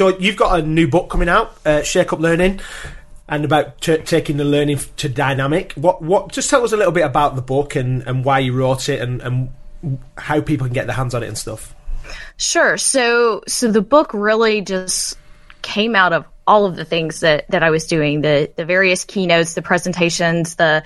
so you've got a new book coming out, uh, Shake Up Learning, and about t- taking the learning to dynamic. What what? Just tell us a little bit about the book and, and why you wrote it and, and how people can get their hands on it and stuff. Sure. So so the book really just came out of all of the things that that I was doing the the various keynotes, the presentations, the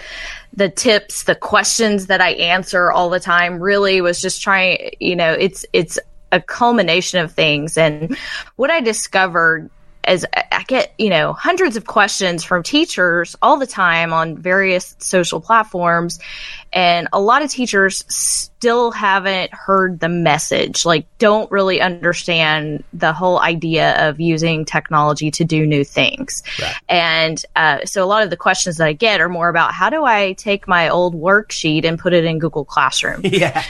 the tips, the questions that I answer all the time. Really was just trying. You know, it's it's a culmination of things, and what I discovered as I get, you know, hundreds of questions from teachers all the time on various social platforms. And a lot of teachers still haven't heard the message, like, don't really understand the whole idea of using technology to do new things. Right. And uh, so a lot of the questions that I get are more about how do I take my old worksheet and put it in Google Classroom? Yeah.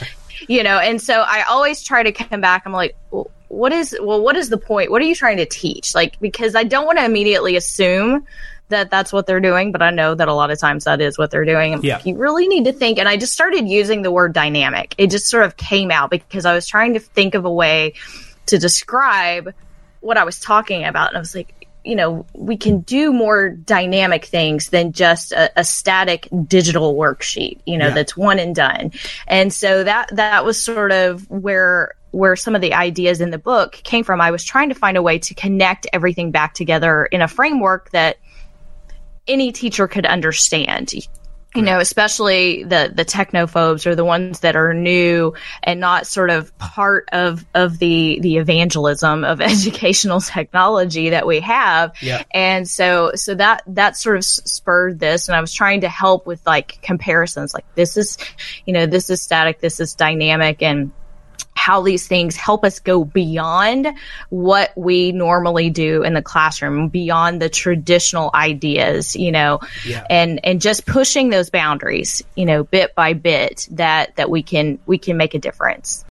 You know, and so I always try to come back. I'm like, well, what is well what is the point what are you trying to teach like because i don't want to immediately assume that that's what they're doing but i know that a lot of times that is what they're doing yeah. you really need to think and i just started using the word dynamic it just sort of came out because i was trying to think of a way to describe what i was talking about and i was like you know we can do more dynamic things than just a, a static digital worksheet you know yeah. that's one and done and so that that was sort of where where some of the ideas in the book came from. I was trying to find a way to connect everything back together in a framework that any teacher could understand. You know, especially the the technophobes or the ones that are new and not sort of part of of the the evangelism of educational technology that we have. Yeah. And so so that that sort of spurred this, and I was trying to help with like comparisons, like this is, you know, this is static, this is dynamic, and how these things help us go beyond what we normally do in the classroom, beyond the traditional ideas, you know, yeah. and and just pushing those boundaries, you know, bit by bit that that we can we can make a difference.